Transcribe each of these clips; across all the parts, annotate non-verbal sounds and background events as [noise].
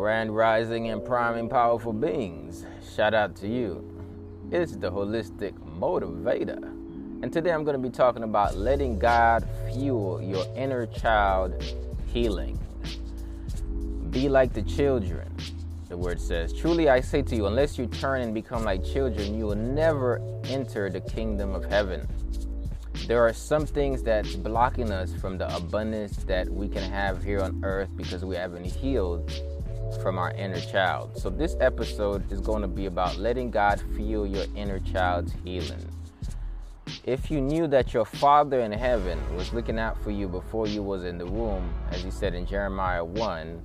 Grand rising and priming powerful beings. Shout out to you. It's the holistic motivator. And today I'm going to be talking about letting God fuel your inner child healing. Be like the children, the word says. Truly I say to you, unless you turn and become like children, you will never enter the kingdom of heaven. There are some things that's blocking us from the abundance that we can have here on earth because we haven't healed from our inner child. So, this episode is going to be about letting God feel your inner child's healing. If you knew that your Father in heaven was looking out for you before you was in the womb, as he said in Jeremiah 1,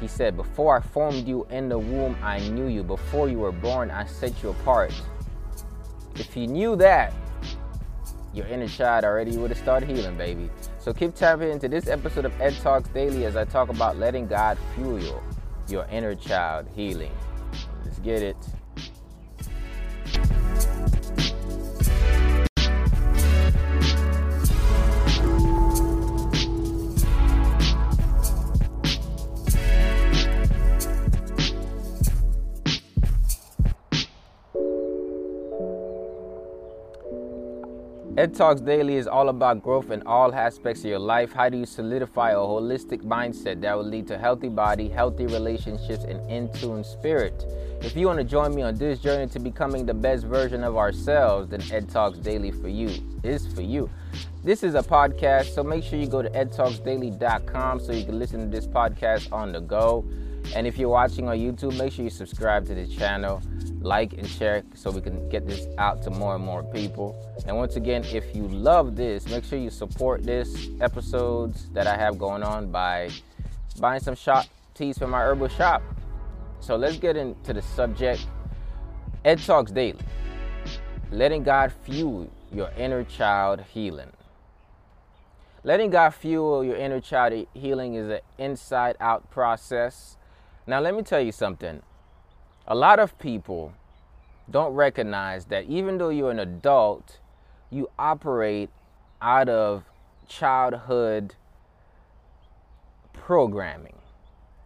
he said, Before I formed you in the womb, I knew you. Before you were born, I set you apart. If you knew that, your inner child already would have started healing, baby. So keep tapping into this episode of Ed Talks Daily as I talk about letting God fuel your, inner child healing. Let's get it. Ed Talks Daily is all about growth in all aspects of your life. How do you solidify a holistic mindset that will lead to healthy body, healthy relationships, and in tune spirit? If you want to join me on this journey to becoming the best version of ourselves, then Ed Talks Daily for you is for you. This is a podcast, so make sure you go to edtalksdaily.com so you can listen to this podcast on the go. And if you're watching on YouTube, make sure you subscribe to the channel, like and share so we can get this out to more and more people. And once again, if you love this, make sure you support this episodes that I have going on by buying some shop teas from my herbal shop. So let's get into the subject. Ed Talks Daily. Letting God fuel your inner child healing. Letting God fuel your inner child healing is an inside out process now, let me tell you something. A lot of people don't recognize that even though you're an adult, you operate out of childhood programming.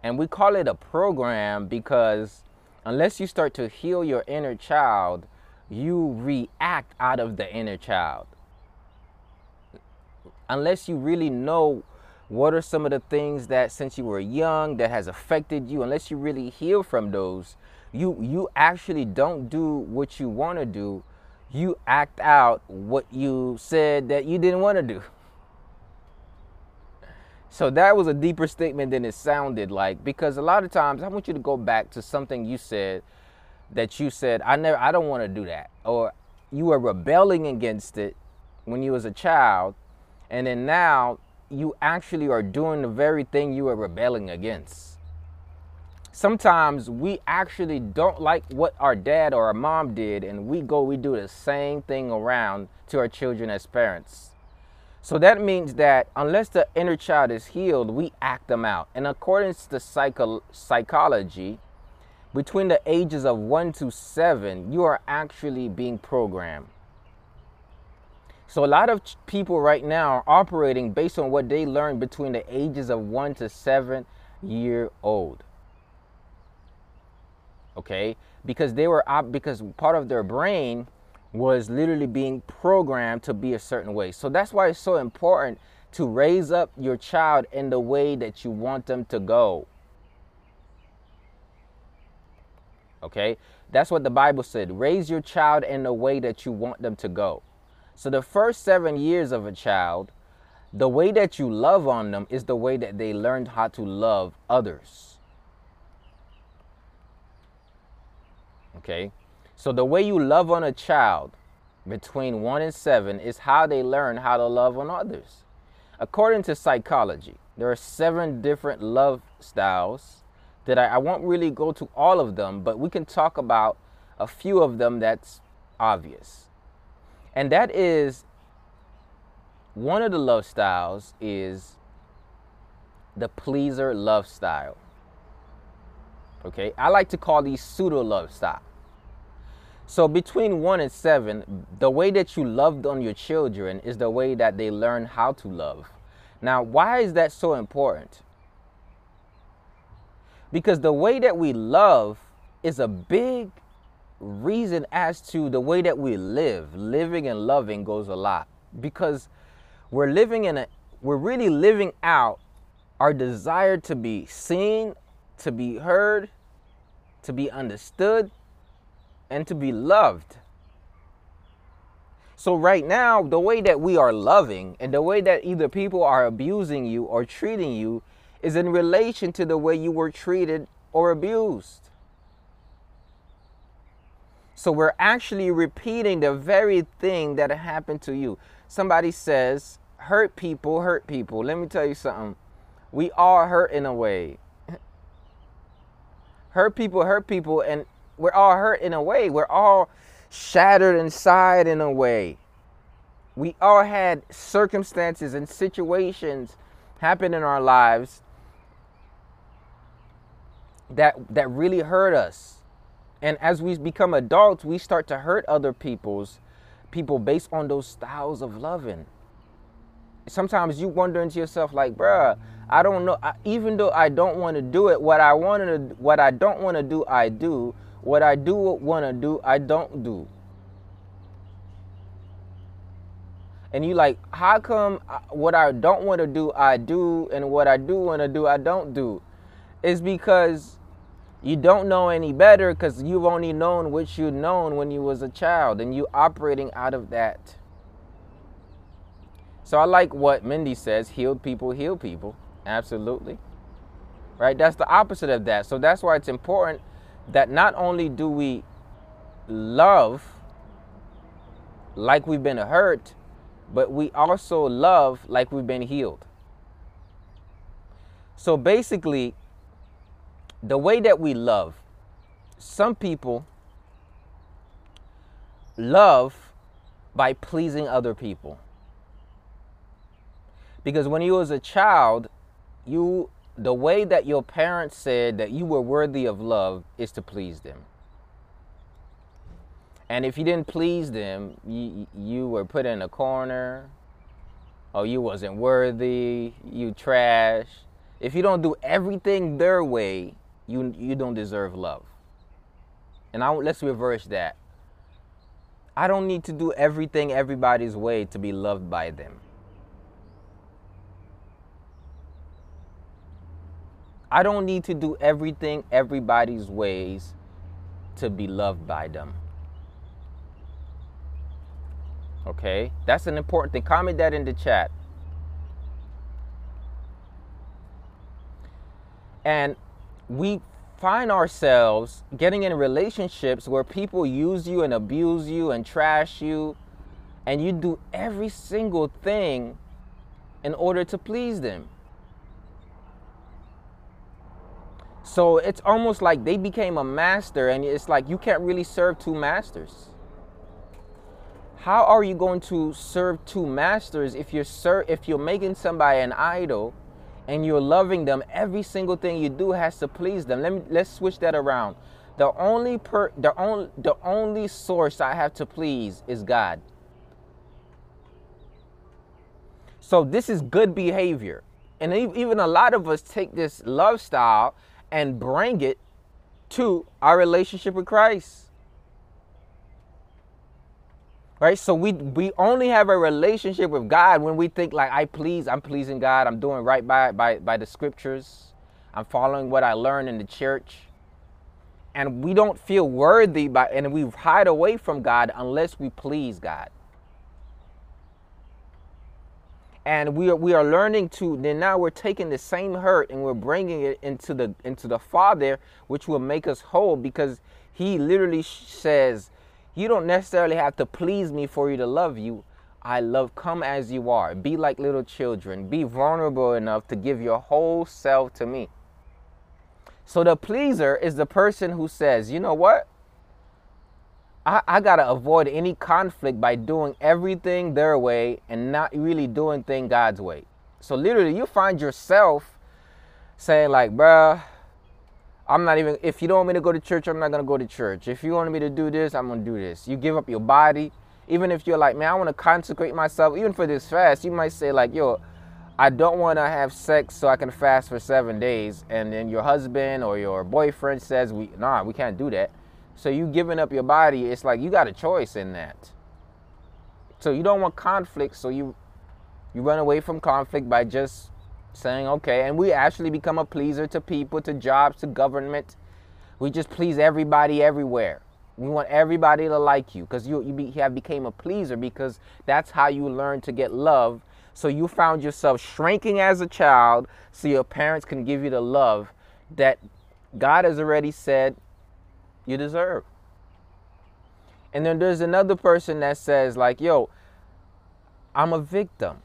And we call it a program because unless you start to heal your inner child, you react out of the inner child. Unless you really know what are some of the things that since you were young that has affected you? Unless you really heal from those you you actually don't do what you want to do. You act out what you said that you didn't want to do. So that was a deeper statement than it sounded like because a lot of times i want you to go back to something you said that you said i never i don't want to do that or you were rebelling against it when you was a child and then now you actually are doing the very thing you are rebelling against. Sometimes we actually don't like what our dad or our mom did, and we go, we do the same thing around to our children as parents. So that means that unless the inner child is healed, we act them out. And according to psycho- psychology, between the ages of 1 to 7, you are actually being programmed. So a lot of people right now are operating based on what they learned between the ages of 1 to 7 year old. Okay? Because they were op- because part of their brain was literally being programmed to be a certain way. So that's why it's so important to raise up your child in the way that you want them to go. Okay? That's what the Bible said. Raise your child in the way that you want them to go. So the first seven years of a child, the way that you love on them is the way that they learned how to love others. Okay? So the way you love on a child between one and seven is how they learn how to love on others. According to psychology, there are seven different love styles that I, I won't really go to all of them, but we can talk about a few of them that's obvious. And that is one of the love styles is the pleaser love style. Okay, I like to call these pseudo love style. So between one and seven, the way that you loved on your children is the way that they learn how to love. Now, why is that so important? Because the way that we love is a big reason as to the way that we live. Living and loving goes a lot because we're living in a we're really living out our desire to be seen, to be heard, to be understood, and to be loved. So, right now, the way that we are loving and the way that either people are abusing you or treating you is in relation to the way you were treated or abused. So, we're actually repeating the very thing that happened to you. Somebody says, hurt people, hurt people. Let me tell you something. We all hurt in a way. [laughs] hurt people, hurt people, and we're all hurt in a way. We're all shattered inside in a way. We all had circumstances and situations happen in our lives that that really hurt us. And as we become adults, we start to hurt other people's people based on those styles of loving. Sometimes you wonder to yourself, like, bruh, I don't know. I, even though I don't want to do it, what I want to, what I don't want to do, I do. What I do want to do, I don't do. And you like, how come uh, what I don't want to do, I do, and what I do want to do, I don't do? It's because you don't know any better because you've only known what you've known when you was a child and you operating out of that. So I like what Mindy says, healed people heal people. Absolutely. Right? That's the opposite of that. So that's why it's important that not only do we love like we've been hurt, but we also love like we've been healed. So basically, the way that we love, some people love by pleasing other people. Because when you was a child, you the way that your parents said that you were worthy of love is to please them. And if you didn't please them, you, you were put in a corner, or you wasn't worthy, you trash. If you don't do everything their way, you you don't deserve love. And I, let's reverse that. I don't need to do everything everybody's way to be loved by them. I don't need to do everything everybody's ways to be loved by them. Okay? That's an important thing. Comment that in the chat. And we find ourselves getting in relationships where people use you and abuse you and trash you, and you do every single thing in order to please them. So it's almost like they became a master, and it's like you can't really serve two masters. How are you going to serve two masters if you're ser- if you're making somebody an idol and you're loving them? Every single thing you do has to please them. Let me let's switch that around. The only per the only the only source I have to please is God. So this is good behavior. And even a lot of us take this love style and bring it to our relationship with Christ. Right? So we we only have a relationship with God when we think like I please, I'm pleasing God, I'm doing right by by by the scriptures. I'm following what I learned in the church. And we don't feel worthy by and we hide away from God unless we please God. and we are we are learning to then now we're taking the same hurt and we're bringing it into the into the father which will make us whole because he literally says you don't necessarily have to please me for you to love you I love, come as you are. Be like little children. Be vulnerable enough to give your whole self to me. So the pleaser is the person who says, you know what? I, I got to avoid any conflict by doing everything their way and not really doing things God's way. So literally, you find yourself saying, like, bruh, I'm not even, if you don't want me to go to church, I'm not going to go to church. If you want me to do this, I'm going to do this. You give up your body. Even if you're like, man, I want to consecrate myself, even for this fast, you might say, like, yo, I don't want to have sex so I can fast for seven days. And then your husband or your boyfriend says, we, nah, we can't do that. So you giving up your body, it's like you got a choice in that. So you don't want conflict, so you you run away from conflict by just saying okay and we actually become a pleaser to people to jobs to government. We just please everybody everywhere. We want everybody to like you because you, you, be, have became a pleaser because that's how you learn to get love. So you found yourself shrinking as a child so your parents can give you the love that god has already said you deserve. And then there's another person that says like yo i'm a victim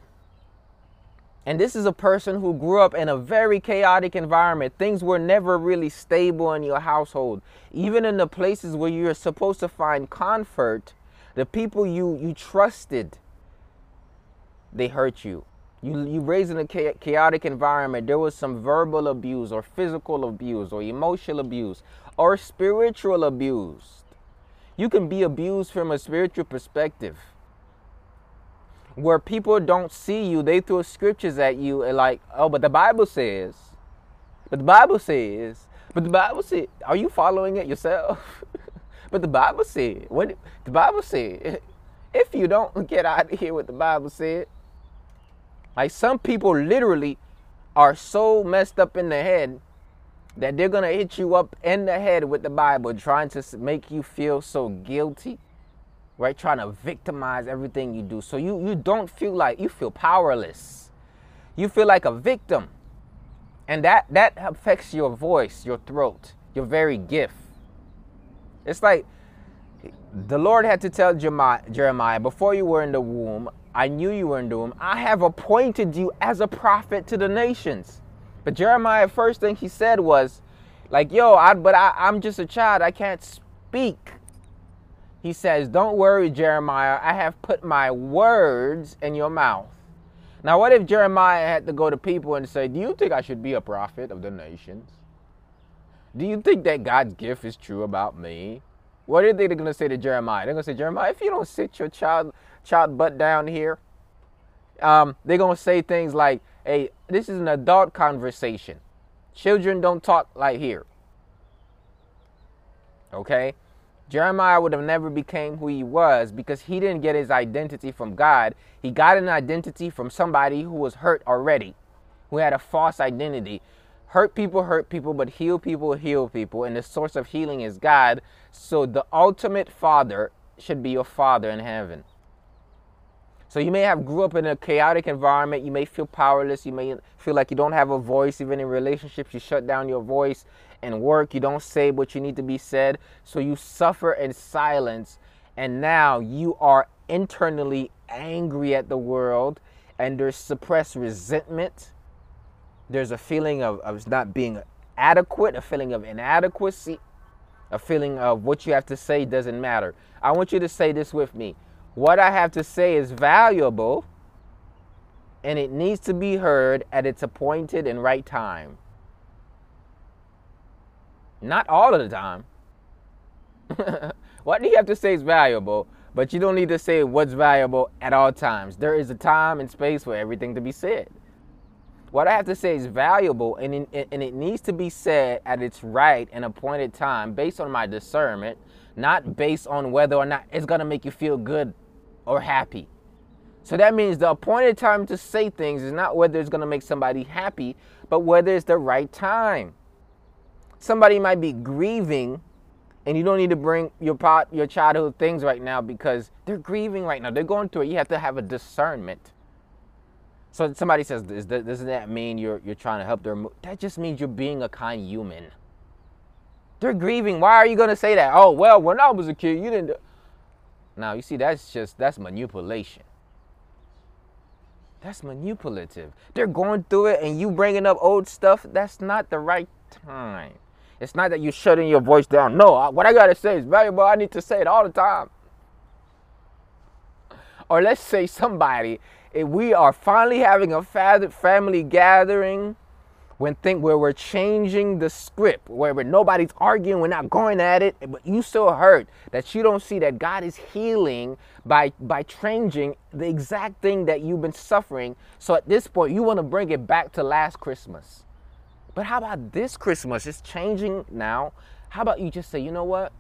and this is a person who grew up in a very chaotic environment. Things were never really stable in your household. Even in the places where you're supposed to find comfort, the people you, you trusted, they hurt you. You, you raised in a chaotic environment. There was some verbal abuse, or physical abuse, or emotional abuse, or spiritual abuse. You can be abused from a spiritual perspective where people don't see you, they throw scriptures at you and like, oh, but the Bible says, but the Bible says, but the Bible said, are you following it yourself? [laughs] but the Bible said, what the Bible said, [laughs] if you don't get out of here what the Bible said, like some people literally are so messed up in the head that they're gonna hit you up in the head with the Bible, trying to make you feel so guilty right? Trying to victimize everything you do. So you, you don't feel like you feel powerless. You feel like a victim. And that, that affects your voice, your throat, your very gift. It's like the Lord had to tell Jeremiah, before you were in the womb, I knew you were in the womb. I have appointed you as a prophet to the nations. But Jeremiah, first thing he said was, like, yo, I, but I, I'm just a child. I can't speak he says, Don't worry, Jeremiah, I have put my words in your mouth. Now, what if Jeremiah had to go to people and say, Do you think I should be a prophet of the nations? Do you think that God's gift is true about me? What are they going to say to Jeremiah? They're going to say, Jeremiah, if you don't sit your child, child butt down here, um, they're going to say things like, hey, this is an adult conversation. Children don't talk like here. Okay? Jeremiah would have never became who he was because he didn't get his identity from God. He got an identity from somebody who was hurt already, who had a false identity. Hurt people hurt people, but heal people heal people, and the source of healing is God. So the ultimate father should be your father in heaven. So you may have grew up in a chaotic environment. You may feel powerless. You may feel like you don't have a voice. Even in relationships, you shut down your voice and work, you don't say what you need to be said. So you suffer in silence. And now you are internally angry at the world, and there's suppressed resentment. There's a feeling of, of not being adequate, a feeling of inadequacy, a feeling of what you have to say doesn't matter. I want you to say this with me. What I have to say is valuable and it needs to be heard at its appointed and right time. Not all of the time. [laughs] what do you have to say is valuable, but you don't need to say what's valuable at all times. There is a time and space for everything to be said. What I have to say is valuable, and, and it needs to be said at its right and appointed time based on my discernment, not based on whether or not it's going to make you feel good or happy. So that means the appointed time to say things is not whether it's going to make somebody happy, but whether it's the right time somebody might be grieving and you don't need to bring your pot, your childhood things right now because they're grieving right now. They're going through it. You have to have a discernment. So somebody says, doesn't that mean you're, you're trying to help them? That just means you're being a kind human. They're grieving. Why are you going to say that? Oh, well, when I was a kid, you didn't. Now, you see, that's just, that's manipulation. That's manipulative. They're going through it and you bringing up old stuff. That's not the right time. It's not that you're shutting your voice down. No, what I got to say is valuable. I need to say it all the time. Or let's say somebody, if we are finally having a family gathering when think where we're changing the script, where nobody's arguing, we're not going at it, but you still hurt that you don't see that God is healing by by changing the exact thing that you've been suffering. So at this point, you want to bring it back to last Christmas. But how about this Christmas? It's changing now. How about you just say, you know what?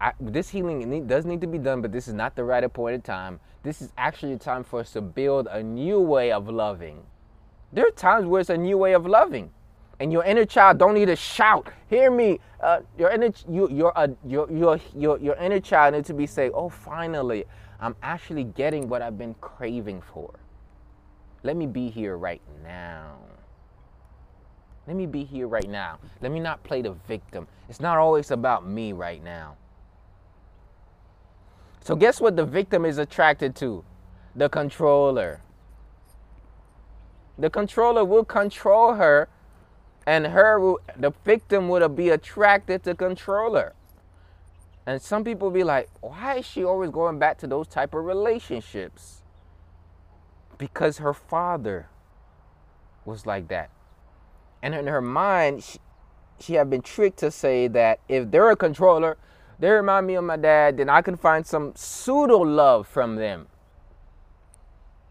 I, this healing does need to be done, but this is not the right appointed time. This is actually the time for us to build a new way of loving there are times where it's a new way of loving. And your inner child don't need to shout. Hear me. Uh, your inner you, your, uh, your, your, your, your inner child needs to be saying, oh, finally, I'm actually getting what I've been craving for. Let me be here right now. Let me be here right now. Let me not play the victim. It's not always about me right now. So, guess what the victim is attracted to? The controller. The controller will control her, and her will, the victim would be attracted to controller. And some people be like, why is she always going back to those type of relationships? Because her father was like that. And in her mind, she, she had been tricked to say that if they're a controller, they remind me of my dad, then I can find some pseudo love from them.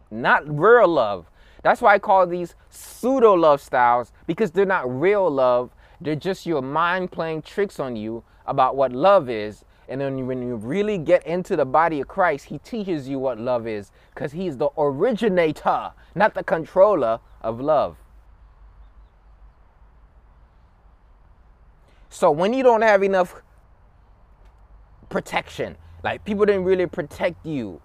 Not real love. That's why I call these pseudo love styles because they're not real love. They're just your mind playing tricks on you about what love is. And then when you really get into the body of Christ, He teaches you what love is because He's the originator, not the controller of love. So when you don't have enough protection, like people didn't really protect you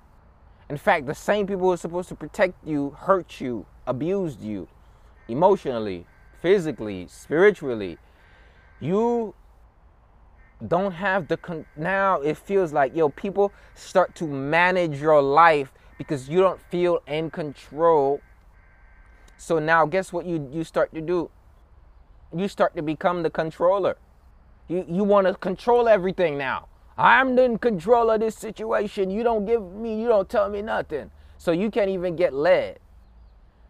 in fact, the same people who are supposed to protect you hurt you, abused you emotionally, physically, spiritually. You don't have the con- now it feels like yo people start to manage your life because you don't feel in control. So now guess what you you start to do? You start to become the controller. You you want to control everything now. I'm in control of this situation. You don't give me, you don't tell me nothing. So you can't even get led.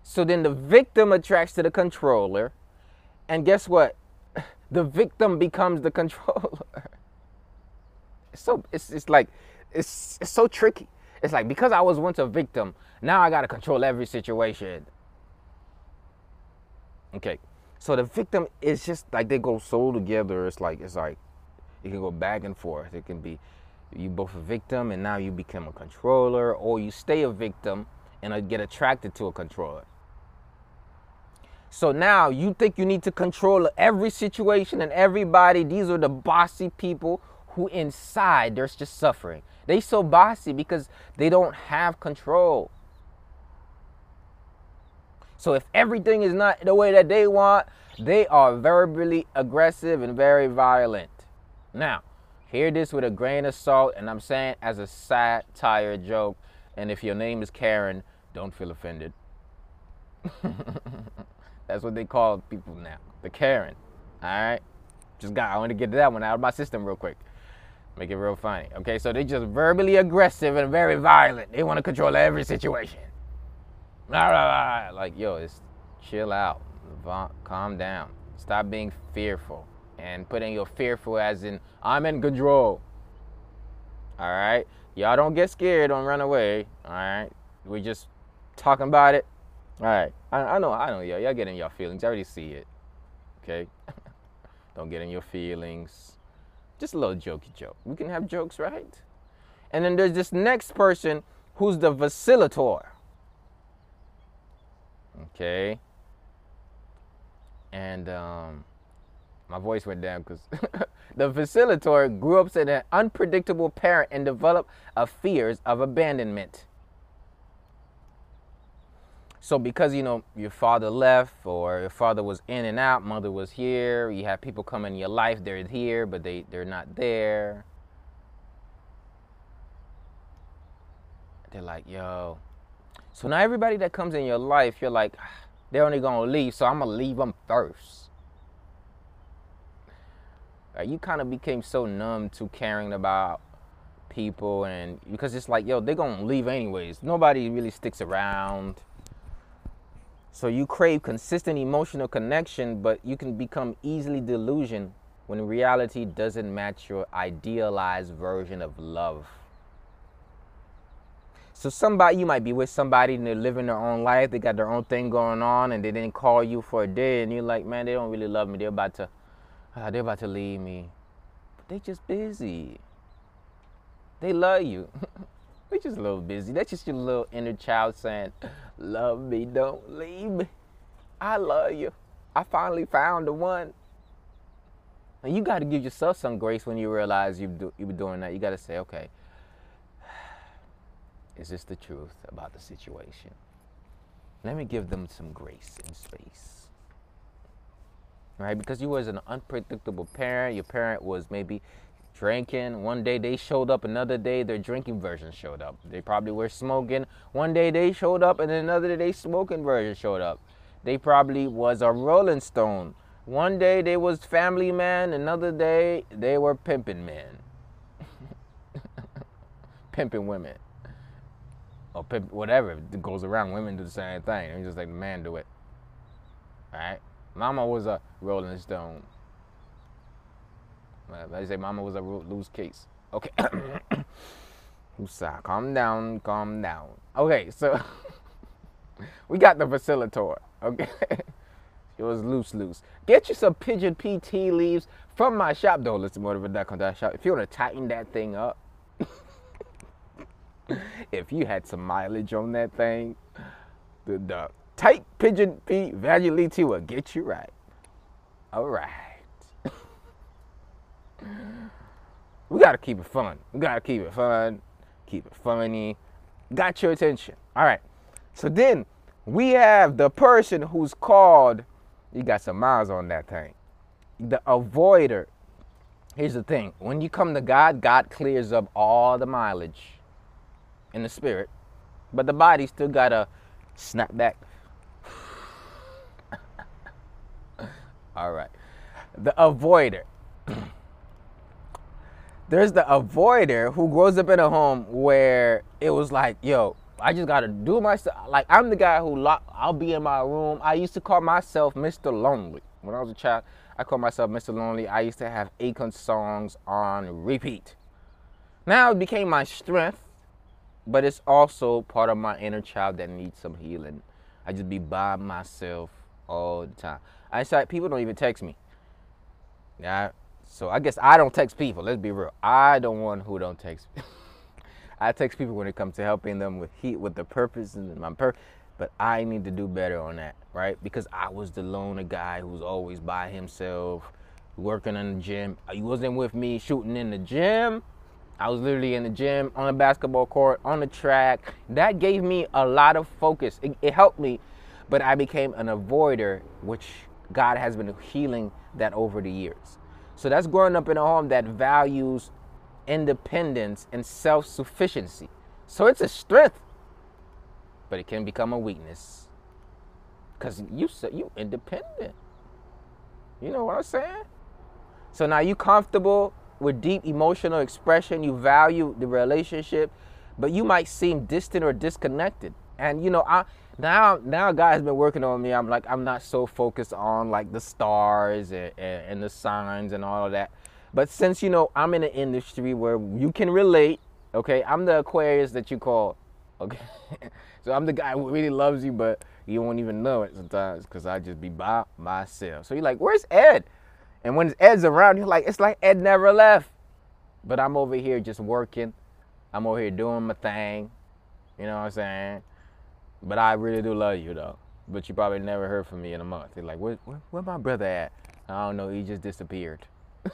So then the victim attracts to the controller. And guess what? [laughs] The victim becomes the [laughs] controller. It's so it's it's like it's it's so tricky. It's like because I was once a victim, now I gotta control every situation. Okay. So the victim is just like they go so together. It's like it's like it can go back and forth. It can be you both a victim and now you become a controller, or you stay a victim and uh, get attracted to a controller. So now you think you need to control every situation and everybody. These are the bossy people who inside there's just suffering. They so bossy because they don't have control. So if everything is not the way that they want, they are verbally aggressive and very violent. Now, hear this with a grain of salt, and I'm saying as a satire joke. And if your name is Karen, don't feel offended. [laughs] That's what they call people now, the Karen. All right, just got. I want to get that one out of my system real quick. Make it real funny. Okay, so they just verbally aggressive and very violent. They want to control every situation. Like yo, it's chill out, calm down, stop being fearful and putting your fearful as in I'm in control. All right, y'all don't get scared, don't run away. All right, we just talking about it. All right, I, I know, I know, y'all. Y'all get in your feelings. I already see it. Okay, [laughs] don't get in your feelings. Just a little jokey joke. We can have jokes, right? And then there's this next person who's the vacillator. Okay. And um, my voice went down because [laughs] the vacillator grew up as an unpredictable parent and developed a fears of abandonment. So because you know your father left or your father was in and out, mother was here, you have people come in your life, they're here, but they, they're not there. They're like, yo. So now everybody that comes in your life, you're like, ah, they're only gonna leave, so I'm gonna leave them first. You kind of became so numb to caring about people, and because it's like, yo, they're gonna leave anyways. Nobody really sticks around. So you crave consistent emotional connection, but you can become easily delusioned when reality doesn't match your idealized version of love. So somebody you might be with somebody and they're living their own life, they got their own thing going on, and they didn't call you for a day, and you're like, man, they don't really love me. They're about to, uh, they're about to leave me, but they just busy. They love you. [laughs] they just a little busy. That's just your little inner child saying, love me, don't leave me. I love you. I finally found the one. And you got to give yourself some grace when you realize you've do, you've been doing that. You got to say, okay, is this the truth about the situation? Let me give them some grace and space. Right? Because you was an unpredictable parent. Your parent was maybe drinking. One day they showed up, another day their drinking version showed up. They probably were smoking. One day they showed up, and another day they smoking version showed up. They probably was a Rolling Stone. One day they was family man, another day they were pimping men. [laughs] pimping women or pimp, whatever that goes around. Women do the same thing. It's just like the man do it. Right. Mama was a Rolling Stone. I say Mama was a loose case. Okay. [coughs] Usa, calm down, calm down. Okay, so [laughs] we got the facilitator. Okay. [laughs] it was loose, loose. Get you some pigeon PT leaves from my shop. Don't listen more to that shop. If you want to tighten that thing up, [laughs] if you had some mileage on that thing, the, the tight pigeon P value will get you right. All right. we gotta keep it fun. We gotta keep it fun, keep it funny. Got your attention. All right. So then we have the person who's called, you got some miles on that thing. The avoider. Here's the thing when you come to God, God clears up all the mileage in the spirit, but the body still gotta snap back. [laughs] All right. The avoider. [clears throat] There's the avoider who grows up in a home where it was like, yo, I just gotta do myself. Like I'm the guy who lock, I'll be in my room. I used to call myself Mr. Lonely when I was a child. I called myself Mr. Lonely. I used to have Akon songs on repeat. Now it became my strength but it's also part of my inner child that needs some healing. I just be by myself all the time. I say people don't even text me. Yeah, so I guess I don't text people. Let's be real. I don't want who don't text me. [laughs] I text people when it comes to helping them with heat, with the purpose and my purpose. But I need to do better on that, right? Because I was the loner guy who was always by himself, working in the gym. He wasn't with me shooting in the gym. I was literally in the gym, on the basketball court, on the track. That gave me a lot of focus. It, it, helped me, but I became an avoider, which God has been healing that over the years. So that's growing up in a home that values independence and self sufficiency. So it's a strength, but it can become a weakness. Because you, you independent. You know what I'm saying? So now you comfortable with deep emotional expression, you value the relationship, but you might seem distant or disconnected. And you know, I now now God has been working on me. I'm like I'm not so focused on like the stars and, and, and the signs and all of that. But since you know I'm in an industry where you can relate, okay, I'm the Aquarius that you call, okay. [laughs] so I'm the guy who really loves you, but you won't even know it sometimes because I just be by myself. So you're like, where's Ed? And when Ed's around, you're like, it's like Ed never left. But I'm over here just working. I'm over here doing my thing. You know what I'm saying? But I really do love you though. But you probably never heard from me in a month. You're like, where, where, where my brother at? I don't know. He just disappeared. [laughs]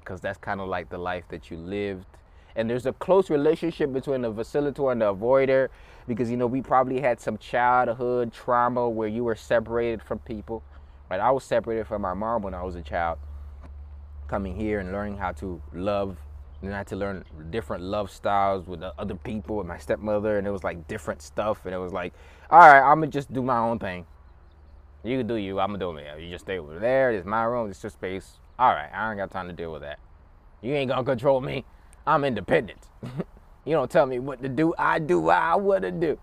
Because that's kind of like the life that you lived. And there's a close relationship between the facilitator and the avoider because, you know, we probably had some childhood trauma where you were separated from people Right? I was separated from my mom when I was a child. Coming here and learning how to love then I had to learn different love styles with other people with my stepmother, and it was like different stuff. And it was like, all right, I'm gonna just do my own thing. You can do you. I'm gonna do it. You just stay over there. It's my room. It's your space. All right, I ain't got time to deal with that. You ain't gonna control me. I'm independent. [laughs] you don't tell me what to do. I do what I wanna do.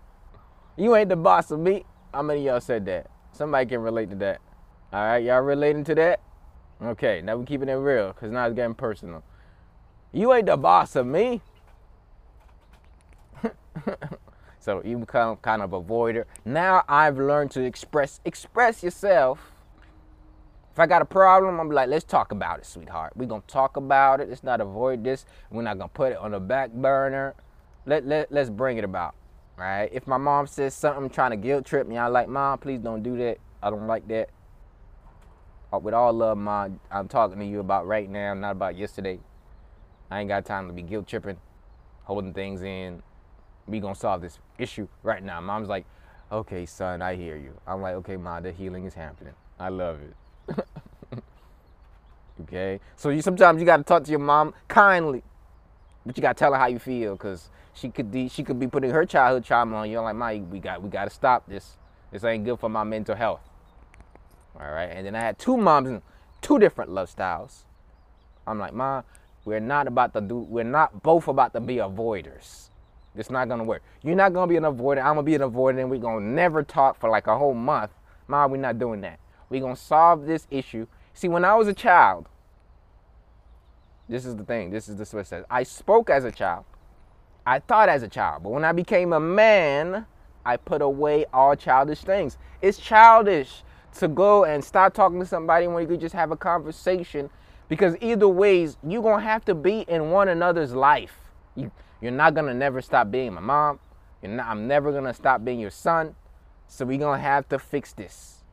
You ain't the boss of me. How many y'all said that? Somebody can relate to that. All right, y'all relating to that? Okay, now we keeping it real, cause now it's getting personal. You ain't the boss of me. [laughs] so you become kind of avoider. Now I've learned to express express yourself. If I got a problem, I'm like, let's talk about it, sweetheart. We're gonna talk about it. Let's not avoid this. We're not gonna put it on the back burner. Let, let, let's bring it about. Right? If my mom says something trying to guilt trip me, I'm like, Mom, please don't do that. I don't like that. Uh, with all love, Mom, I'm talking to you about right now, not about yesterday. I ain't got time to be guilt tripping, holding things in. We gonna solve this issue right now. Mom's like, okay, son, I hear you. I'm like, okay, mom, the healing is happening. I love it. [laughs] okay, so you sometimes you gotta talk to your mom kindly, but you gotta tell her how you feel, cause she could be she could be putting her childhood trauma on you. I'm like, mom, we got we gotta stop this. This ain't good for my mental health. All right, and then I had two moms and two different love styles. I'm like, mom, we're not about to do, we're not both about to be avoiders. It's not gonna work. You're not gonna be an avoider, I'm gonna be an avoider, and we're gonna never talk for like a whole month. Mom, we're not doing that. We're gonna solve this issue. See, when I was a child, this is the thing, this is the it says. I spoke as a child. I thought as a child, but when I became a man, I put away all childish things. It's childish to go and start talking to somebody when you could just have a conversation because either ways, you're gonna have to be in one another's life. You, you're not gonna never stop being my mom. Not, I'm never gonna stop being your son. So we're gonna have to fix this.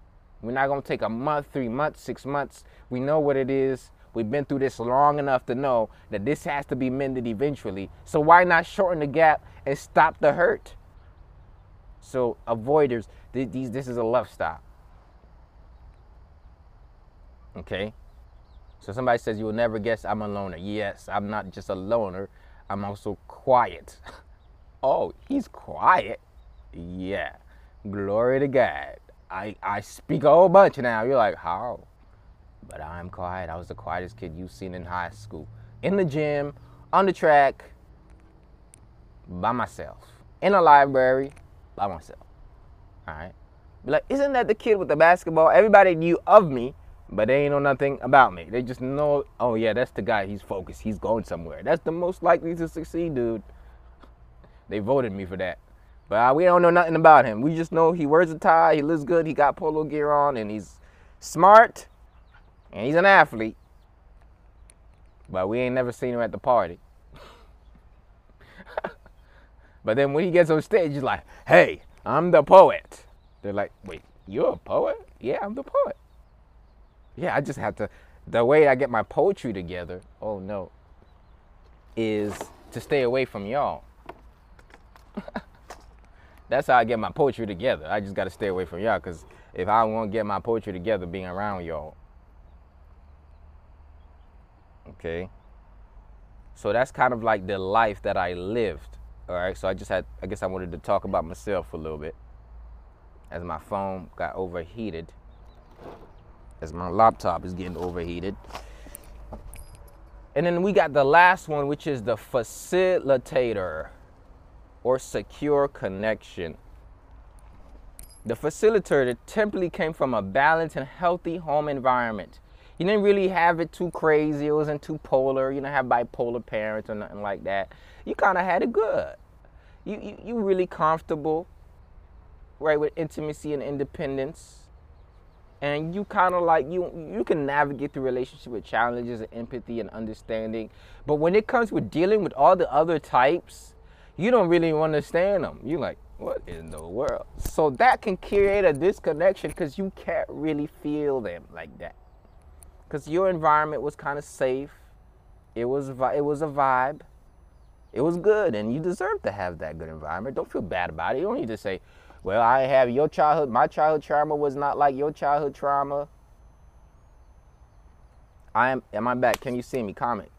We're not gonna take a month, three months, six months. We know what it is. We've been through this long enough to know that this has to be mended eventually. So why not shorten the gap and stop the hurt? So avoiders, these this is a love stop. Okay? So somebody says you will never guess I'm a loner. Yes, I'm not just a loner. I'm also quiet. [laughs] oh, he's quiet. Yeah. Glory to God. I, I speak a whole bunch now. You're like, how? But I'm quiet. I was the quietest kid you've seen in high school. In the gym, on the track, by myself. In a library, by myself. All right. Be like, isn't that the kid with the basketball? Everybody knew of me but they ain't know nothing about me. They just know, oh yeah, that's the guy. He's focused. He's going somewhere. That's the most likely to succeed, dude. They voted me for that. But uh, we don't know nothing about him. We just know he wears a tie, he looks good, he got polo gear on, and he's smart, and he's an athlete. But we ain't never seen him at the party. [laughs] but then when he gets on stage, he's like, hey, I'm the poet. They're like, wait, you're a poet? Yeah, I'm the poet yeah, I just have to. The way I get my poetry together, oh no, is to stay away from y'all. [laughs] That's how I get my poetry together. I just got to stay away from y'all because if I want to get my poetry together, being around y'all. Okay. So that's kind of like the life that I lived. All right. So I just had, I guess I wanted to talk about myself a little bit as my phone got overheated as my laptop is getting overheated. And then we got the last one, which is the facilitator or secure connection. The facilitator typically came from a balanced and healthy home environment. You didn't really have it too crazy. It wasn't too polar. You didn't have bipolar parents or nothing like that. You kind of had it good. You, you you really comfortable, right, with intimacy and independence and you kind of like you you can navigate the relationship with challenges and empathy and understanding. But when it comes with dealing with all the other types you don't really understand them you're like what in the world? So that can create a disconnection because you can't really feel them like that. Because your environment was kind of safe. It was it was a vibe. It was good and you deserve to have that good environment. Don't feel bad about it. You don't need to say well, I have your childhood, my childhood trauma was not like your childhood trauma. I am am I back? Can you see me? Comment.